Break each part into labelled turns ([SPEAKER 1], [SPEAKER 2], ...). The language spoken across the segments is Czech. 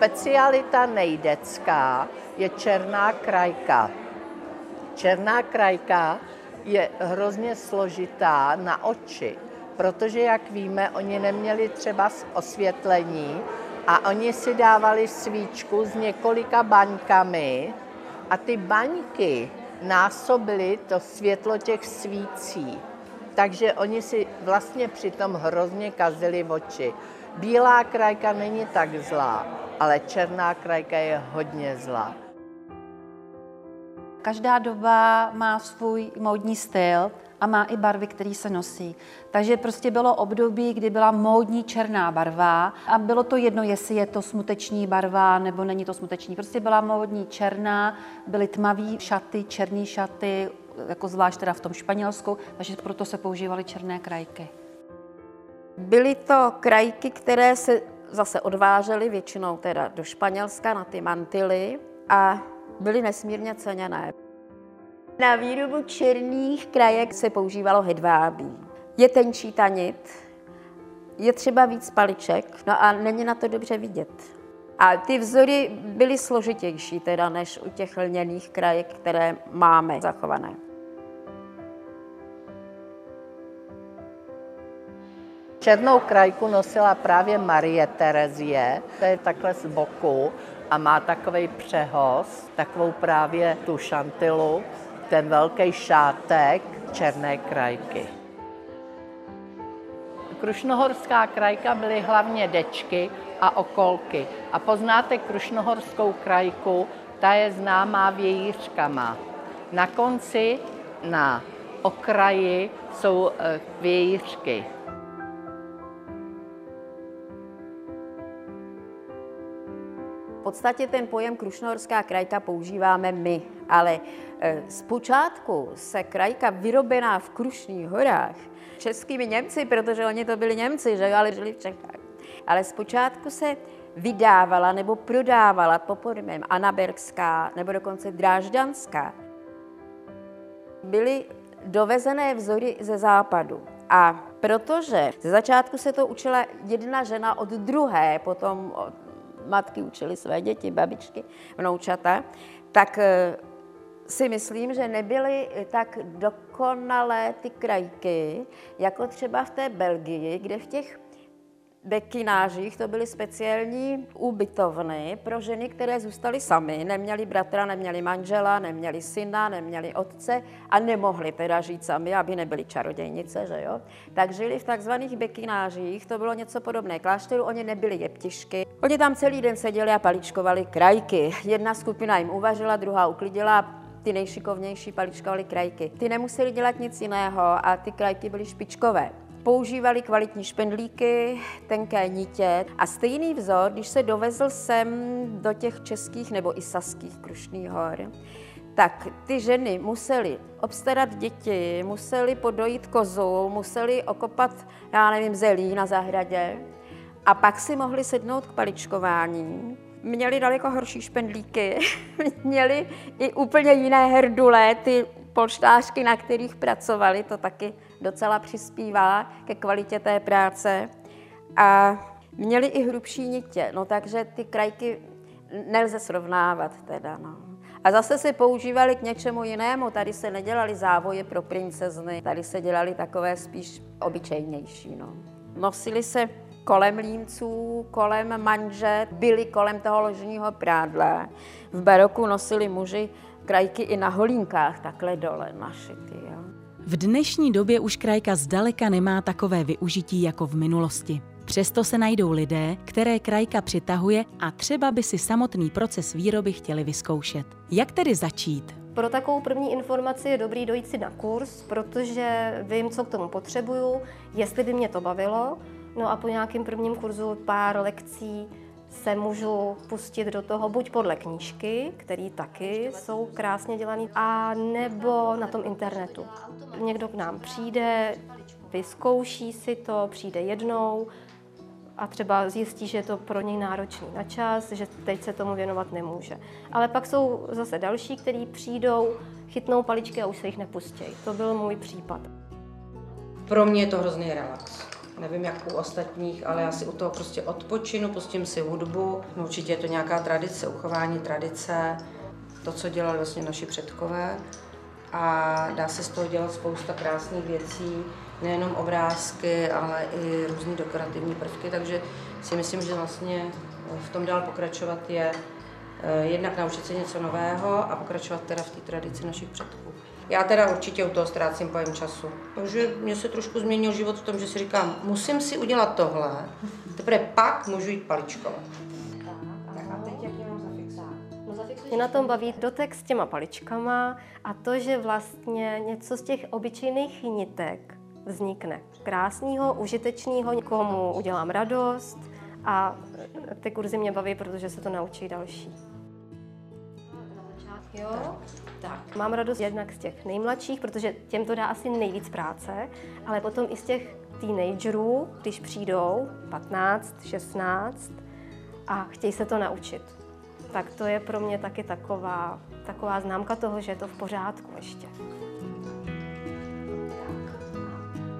[SPEAKER 1] specialita nejdecká je černá krajka. Černá krajka je hrozně složitá na oči, protože, jak víme, oni neměli třeba osvětlení a oni si dávali svíčku s několika baňkami a ty baňky násobily to světlo těch svící. Takže oni si vlastně přitom hrozně kazili oči. Bílá krajka není tak zlá, ale černá krajka je hodně zlá.
[SPEAKER 2] Každá doba má svůj módní styl a má i barvy, které se nosí. Takže prostě bylo období, kdy byla módní černá barva a bylo to jedno, jestli je to smuteční barva nebo není to smuteční. Prostě byla módní černá, byly tmavé šaty, černé šaty, jako zvlášť teda v tom Španělsku, takže proto se používaly černé krajky. Byly to krajky, které se zase odvážely většinou teda do Španělska na ty mantily a byly nesmírně ceněné. Na výrobu černých krajek se používalo hedvábí. Je tenčí tanit, je třeba víc paliček, no a není na to dobře vidět. A ty vzory byly složitější teda než u těch lněných krajek, které máme zachované.
[SPEAKER 1] Černou krajku nosila právě Marie Terezie, to je takhle z boku a má takový přehoz, takovou právě tu šantilu, ten velký šátek černé krajky. Krušnohorská krajka byly hlavně dečky a okolky. A poznáte krušnohorskou krajku, ta je známá vějířkama. Na konci, na okraji jsou eh, vějířky.
[SPEAKER 2] Podstatě ten pojem Krušnohorská krajka používáme my, ale e, zpočátku se krajka vyrobená v Krušných horách českými Němci, protože oni to byli Němci, že ale žili v Čechách. Ale zpočátku se vydávala nebo prodávala pod Anabergská nebo dokonce Drážďanská. Byly dovezené vzory ze západu. A protože ze začátku se to učila jedna žena od druhé, potom matky učily své děti, babičky, vnoučata, tak eh, si myslím, že nebyly tak dokonalé ty krajky, jako třeba v té Belgii, kde v těch bekinážích to byly speciální ubytovny pro ženy, které zůstaly samy, neměly bratra, neměly manžela, neměly syna, neměly otce a nemohly teda žít sami, aby nebyly čarodějnice, že jo. Tak žili v takzvaných bekinážích, to bylo něco podobné klášteru, oni nebyli jeptišky. Oni tam celý den seděli a paličkovali krajky. Jedna skupina jim uvařila, druhá uklidila, ty nejšikovnější paličkovali krajky. Ty nemuseli dělat nic jiného a ty krajky byly špičkové. Používali kvalitní špendlíky, tenké nitě a stejný vzor, když se dovezl sem do těch českých nebo i saských krušných hor, tak ty ženy musely obstarat děti, musely podojit kozu, musely okopat, já nevím, zelí na zahradě a pak si mohli sednout k paličkování. Měli daleko horší špendlíky, měli i úplně jiné herdule, ty polštářky, na kterých pracovali, to taky docela přispívá ke kvalitě té práce. A měli i hrubší nitě, no takže ty krajky nelze srovnávat teda, no. A zase se používali k něčemu jinému. Tady se nedělali závoje pro princezny, tady se dělali takové spíš obyčejnější. No. Nosili se kolem límců, kolem manžet, byli kolem toho ložního prádla. V baroku nosili muži krajky i na holínkách takhle dole našity. Jo.
[SPEAKER 3] V dnešní době už krajka zdaleka nemá takové využití jako v minulosti. Přesto se najdou lidé, které krajka přitahuje a třeba by si samotný proces výroby chtěli vyzkoušet. Jak tedy začít?
[SPEAKER 4] Pro takovou první informaci je dobrý dojít si na kurz, protože vím, co k tomu potřebuju, jestli by mě to bavilo. No a po nějakém prvním kurzu pár lekcí se můžu pustit do toho buď podle knížky, které taky jsou krásně dělané, a nebo na tom internetu. Někdo k nám přijde, vyzkouší si to, přijde jednou a třeba zjistí, že je to pro něj náročný na čas, že teď se tomu věnovat nemůže. Ale pak jsou zase další, kteří přijdou, chytnou paličky a už se jich nepustí. To byl můj případ.
[SPEAKER 5] Pro mě je to hrozný relax Nevím, jak u ostatních, ale já si u toho prostě odpočinu, pustím si hudbu. Určitě je to nějaká tradice, uchování tradice, to, co dělali vlastně naši předkové. A dá se z toho dělat spousta krásných věcí, nejenom obrázky, ale i různé dekorativní prvky, takže si myslím, že vlastně v tom dál pokračovat je eh, jednak naučit se něco nového a pokračovat teda v té tradici našich předků. Já teda určitě u toho ztrácím pojem času. Takže mě se trošku změnil život v tom, že si říkám, musím si udělat tohle, teprve pak můžu jít paličkovat.
[SPEAKER 4] Mě na tom baví dotek s těma paličkama a to, že vlastně něco z těch obyčejných nitek vznikne. Krásného, užitečného, někomu udělám radost a ty kurzy mě baví, protože se to naučí další. Jo? Tak. Mám radost jednak z těch nejmladších, protože těm to dá asi nejvíc práce, ale potom i z těch teenagerů, když přijdou 15, 16 a chtějí se to naučit. Tak to je pro mě taky taková, taková známka toho, že je to v pořádku ještě.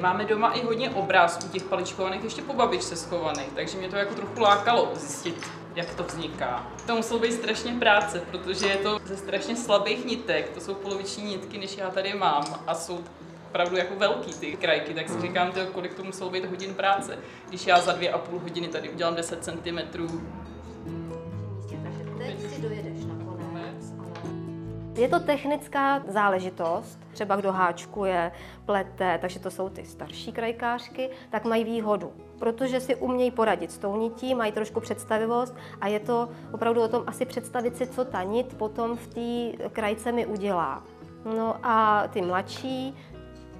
[SPEAKER 6] Máme doma i hodně obrázků těch paličkovaných ještě po babičce schovaných, takže mě to jako trochu lákalo zjistit, jak to vzniká. To muselo být strašně práce, protože je to ze strašně slabých nitek, to jsou poloviční nitky, než já tady mám a jsou opravdu jako velký ty krajky, tak si říkám, tyjo, kolik to muselo být hodin práce, když já za dvě a půl hodiny tady udělám 10 cm.
[SPEAKER 4] Je to technická záležitost, třeba kdo háčkuje, plete, takže to jsou ty starší krajkářky, tak mají výhodu, protože si umějí poradit s tou nití, mají trošku představivost a je to opravdu o tom asi představit si, co ta nit potom v té krajce mi udělá. No a ty mladší,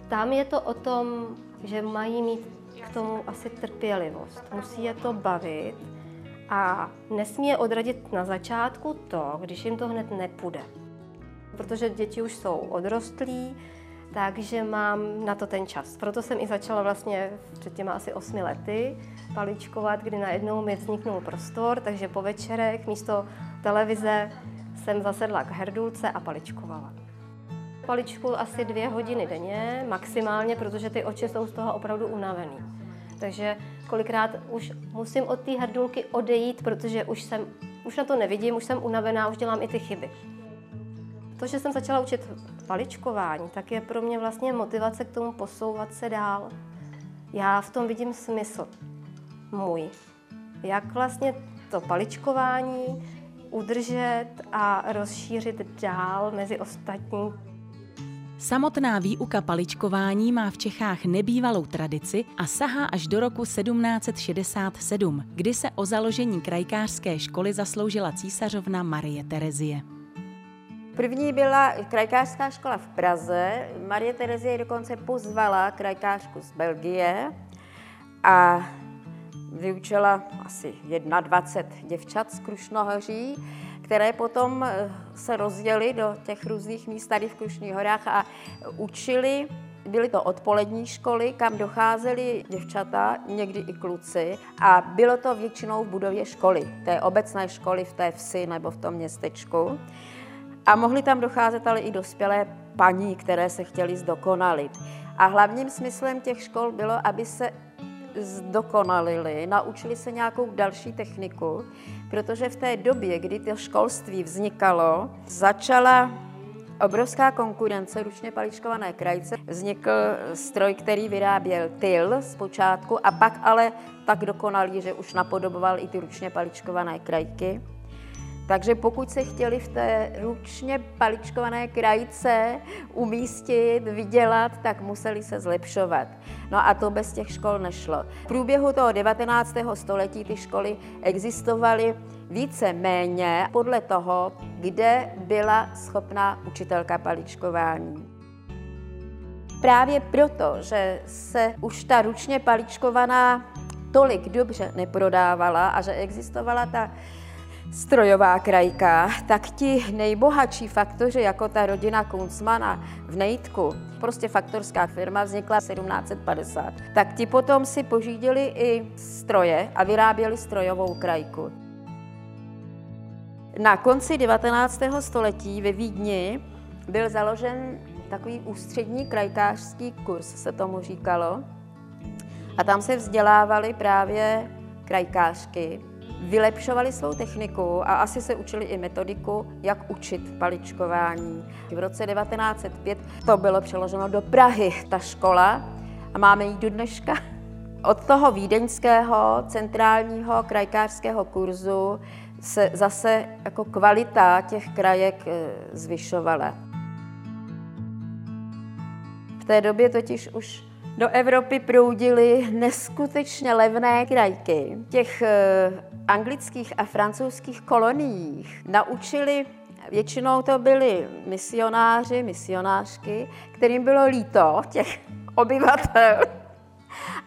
[SPEAKER 4] tam je to o tom, že mají mít k tomu asi trpělivost. Musí je to bavit a nesmí je odradit na začátku to, když jim to hned nepůjde protože děti už jsou odrostlí, takže mám na to ten čas. Proto jsem i začala vlastně před těma asi osmi lety paličkovat, kdy najednou mi vzniknul prostor, takže po večerech místo televize jsem zasedla k herdulce a paličkovala. Paličku asi dvě hodiny denně, maximálně, protože ty oči jsou z toho opravdu unavený. Takže kolikrát už musím od té herdulky odejít, protože už, jsem, už na to nevidím, už jsem unavená, už dělám i ty chyby. To, že jsem začala učit paličkování, tak je pro mě vlastně motivace k tomu posouvat se dál. Já v tom vidím smysl můj. Jak vlastně to paličkování udržet a rozšířit dál mezi ostatní.
[SPEAKER 3] Samotná výuka paličkování má v Čechách nebývalou tradici a sahá až do roku 1767, kdy se o založení krajkářské školy zasloužila císařovna Marie Terezie.
[SPEAKER 2] První byla krajkářská škola v Praze. Marie Terezie dokonce pozvala krajkářku z Belgie a vyučila asi 21 děvčat z Krušnohoří, které potom eh, se rozděly do těch různých míst tady v Krušných horách a učili Byly to odpolední školy, kam docházeli děvčata, někdy i kluci a bylo to většinou v budově školy, té obecné školy v té vsi nebo v tom městečku. A mohly tam docházet ale i dospělé paní, které se chtěly zdokonalit. A hlavním smyslem těch škol bylo, aby se zdokonalili, naučili se nějakou další techniku, protože v té době, kdy to školství vznikalo, začala obrovská konkurence ručně paličkované krajce. Vznikl stroj, který vyráběl tyl zpočátku a pak ale tak dokonalý, že už napodoboval i ty ručně paličkované krajky. Takže pokud se chtěli v té ručně paličkované krajice umístit, vydělat, tak museli se zlepšovat. No a to bez těch škol nešlo. V průběhu toho 19. století ty školy existovaly více méně podle toho, kde byla schopná učitelka paličkování. Právě proto, že se už ta ručně paličkovaná tolik dobře neprodávala a že existovala ta strojová krajka, tak ti nejbohatší faktoři, jako ta rodina Kunzmana v Nejtku, prostě faktorská firma vznikla 1750, tak ti potom si pořídili i stroje a vyráběli strojovou krajku. Na konci 19. století ve Vídni byl založen takový ústřední krajkářský kurz, se tomu říkalo. A tam se vzdělávali právě krajkářky, vylepšovali svou techniku a asi se učili i metodiku, jak učit paličkování. V roce 1905 to bylo přeloženo do Prahy, ta škola, a máme ji do dneška. Od toho vídeňského centrálního krajkářského kurzu se zase jako kvalita těch krajek eh, zvyšovala. V té době totiž už do Evropy proudily neskutečně levné krajky. Těch eh, anglických a francouzských koloniích naučili Většinou to byli misionáři, misionářky, kterým bylo líto těch obyvatel.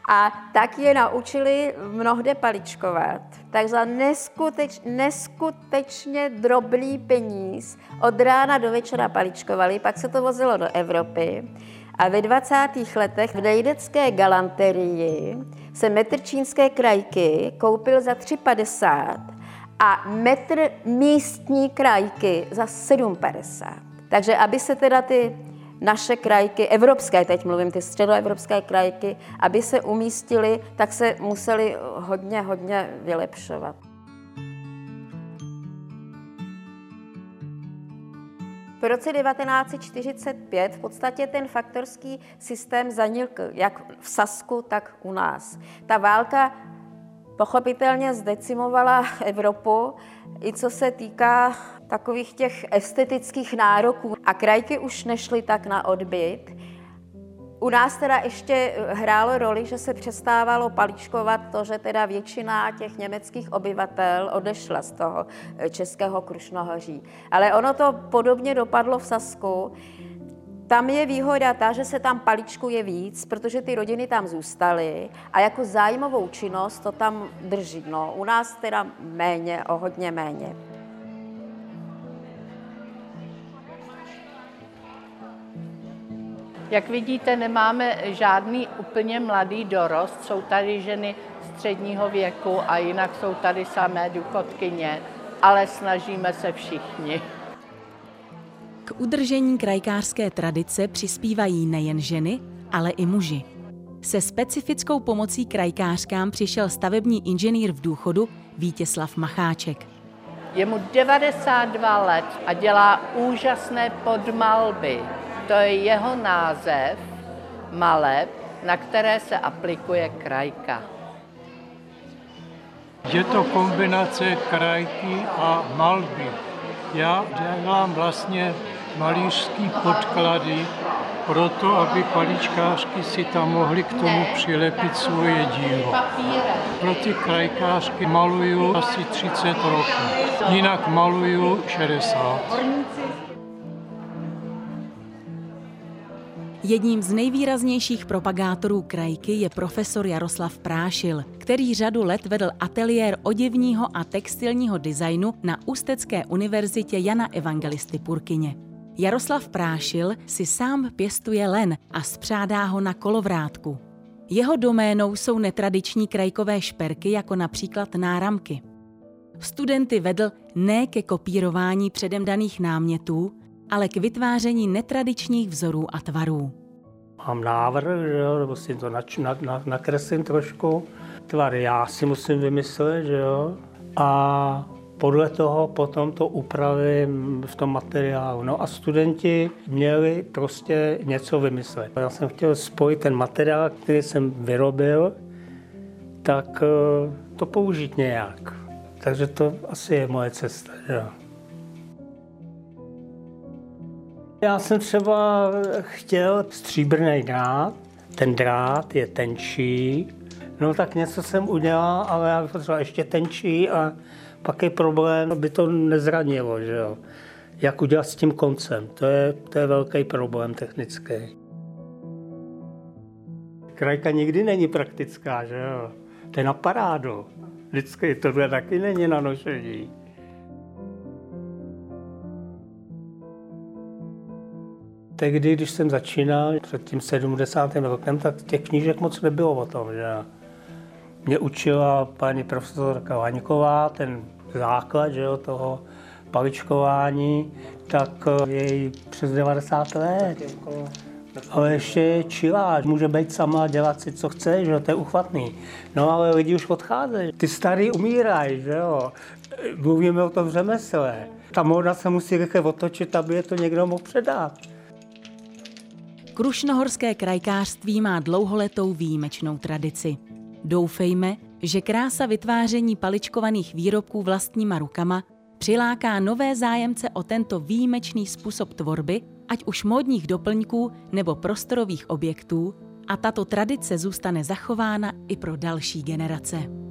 [SPEAKER 2] A tak je naučili mnohde paličkovat. Tak za neskuteč, neskutečně drobný peníz od rána do večera paličkovali, pak se to vozilo do Evropy. A ve 20. letech v nejdecké galanterii se metr čínské krajky koupil za 3,50 a metr místní krajky za 7,50. Takže aby se teda ty naše krajky, evropské, teď mluvím, ty středoevropské krajky, aby se umístily, tak se museli hodně, hodně vylepšovat. V roce 1945 v podstatě ten faktorský systém zanikl, jak v Sasku, tak u nás. Ta válka pochopitelně zdecimovala Evropu, i co se týká takových těch estetických nároků. A krajky už nešly tak na odbyt. U nás teda ještě hrálo roli, že se přestávalo paličkovat to, že teda většina těch německých obyvatel odešla z toho českého Krušnohoří. Ale ono to podobně dopadlo v Sasku. Tam je výhoda ta, že se tam paličkuje víc, protože ty rodiny tam zůstaly a jako zájmovou činnost to tam drží. No, u nás teda méně, o hodně méně.
[SPEAKER 1] Jak vidíte, nemáme žádný úplně mladý dorost, jsou tady ženy středního věku a jinak jsou tady samé důchodkyně, ale snažíme se všichni.
[SPEAKER 3] K udržení krajkářské tradice přispívají nejen ženy, ale i muži. Se specifickou pomocí krajkářkám přišel stavební inženýr v důchodu Vítězslav Macháček.
[SPEAKER 1] Je mu 92 let a dělá úžasné podmalby. To je jeho název maleb, na které se aplikuje krajka.
[SPEAKER 7] Je to kombinace krajky a malby. Já dělám vlastně malířský podklady pro to, aby paličkářky si tam mohly k tomu přilepit svoje dílo. Pro ty krajkářky maluju asi 30 roků, jinak maluju 60.
[SPEAKER 3] Jedním z nejvýraznějších propagátorů krajky je profesor Jaroslav Prášil, který řadu let vedl ateliér oděvního a textilního designu na Ústecké univerzitě Jana Evangelisty Purkyně. Jaroslav Prášil si sám pěstuje len a spřádá ho na kolovrátku. Jeho doménou jsou netradiční krajkové šperky, jako například náramky. Studenty vedl ne ke kopírování předem daných námětů, ale k vytváření netradičních vzorů a tvarů.
[SPEAKER 8] Mám návrh, že jo, nebo si to nač, na, na, nakreslím trošku. Tvar já si musím vymyslet, že jo. A podle toho potom to upravím v tom materiálu. No a studenti měli prostě něco vymyslet. Já jsem chtěl spojit ten materiál, který jsem vyrobil, tak eh, to použít nějak. Takže to asi je moje cesta. Že? Já jsem třeba chtěl stříbrný drát, ten drát je tenčí, no tak něco jsem udělal, ale já bych potřeboval ještě tenčí a pak je problém, aby to nezranilo, že jo. Jak udělat s tím koncem, to je, to je velký problém technický. Krajka nikdy není praktická, že jo. To je na parádu. Vždycky tohle taky není na nošení. Tehdy, když jsem začínal před tím 70. rokem, tak těch knížek moc nebylo o tom, že mě učila paní profesorka Vaňková, ten základ že jo, toho paličkování, tak je přes 90 let. Ale ještě je čilá, může být sama, dělat si, co chce, že jo, to je uchvatný. No ale lidi už odcházejí, ty starý umírají, že jo. Mluvíme o tom řemesle. Ta móda se musí rychle otočit, aby je to někdo mohl předat.
[SPEAKER 3] Krušnohorské krajkářství má dlouholetou výjimečnou tradici. Doufejme, že krása vytváření paličkovaných výrobků vlastníma rukama přiláká nové zájemce o tento výjimečný způsob tvorby, ať už módních doplňků nebo prostorových objektů, a tato tradice zůstane zachována i pro další generace.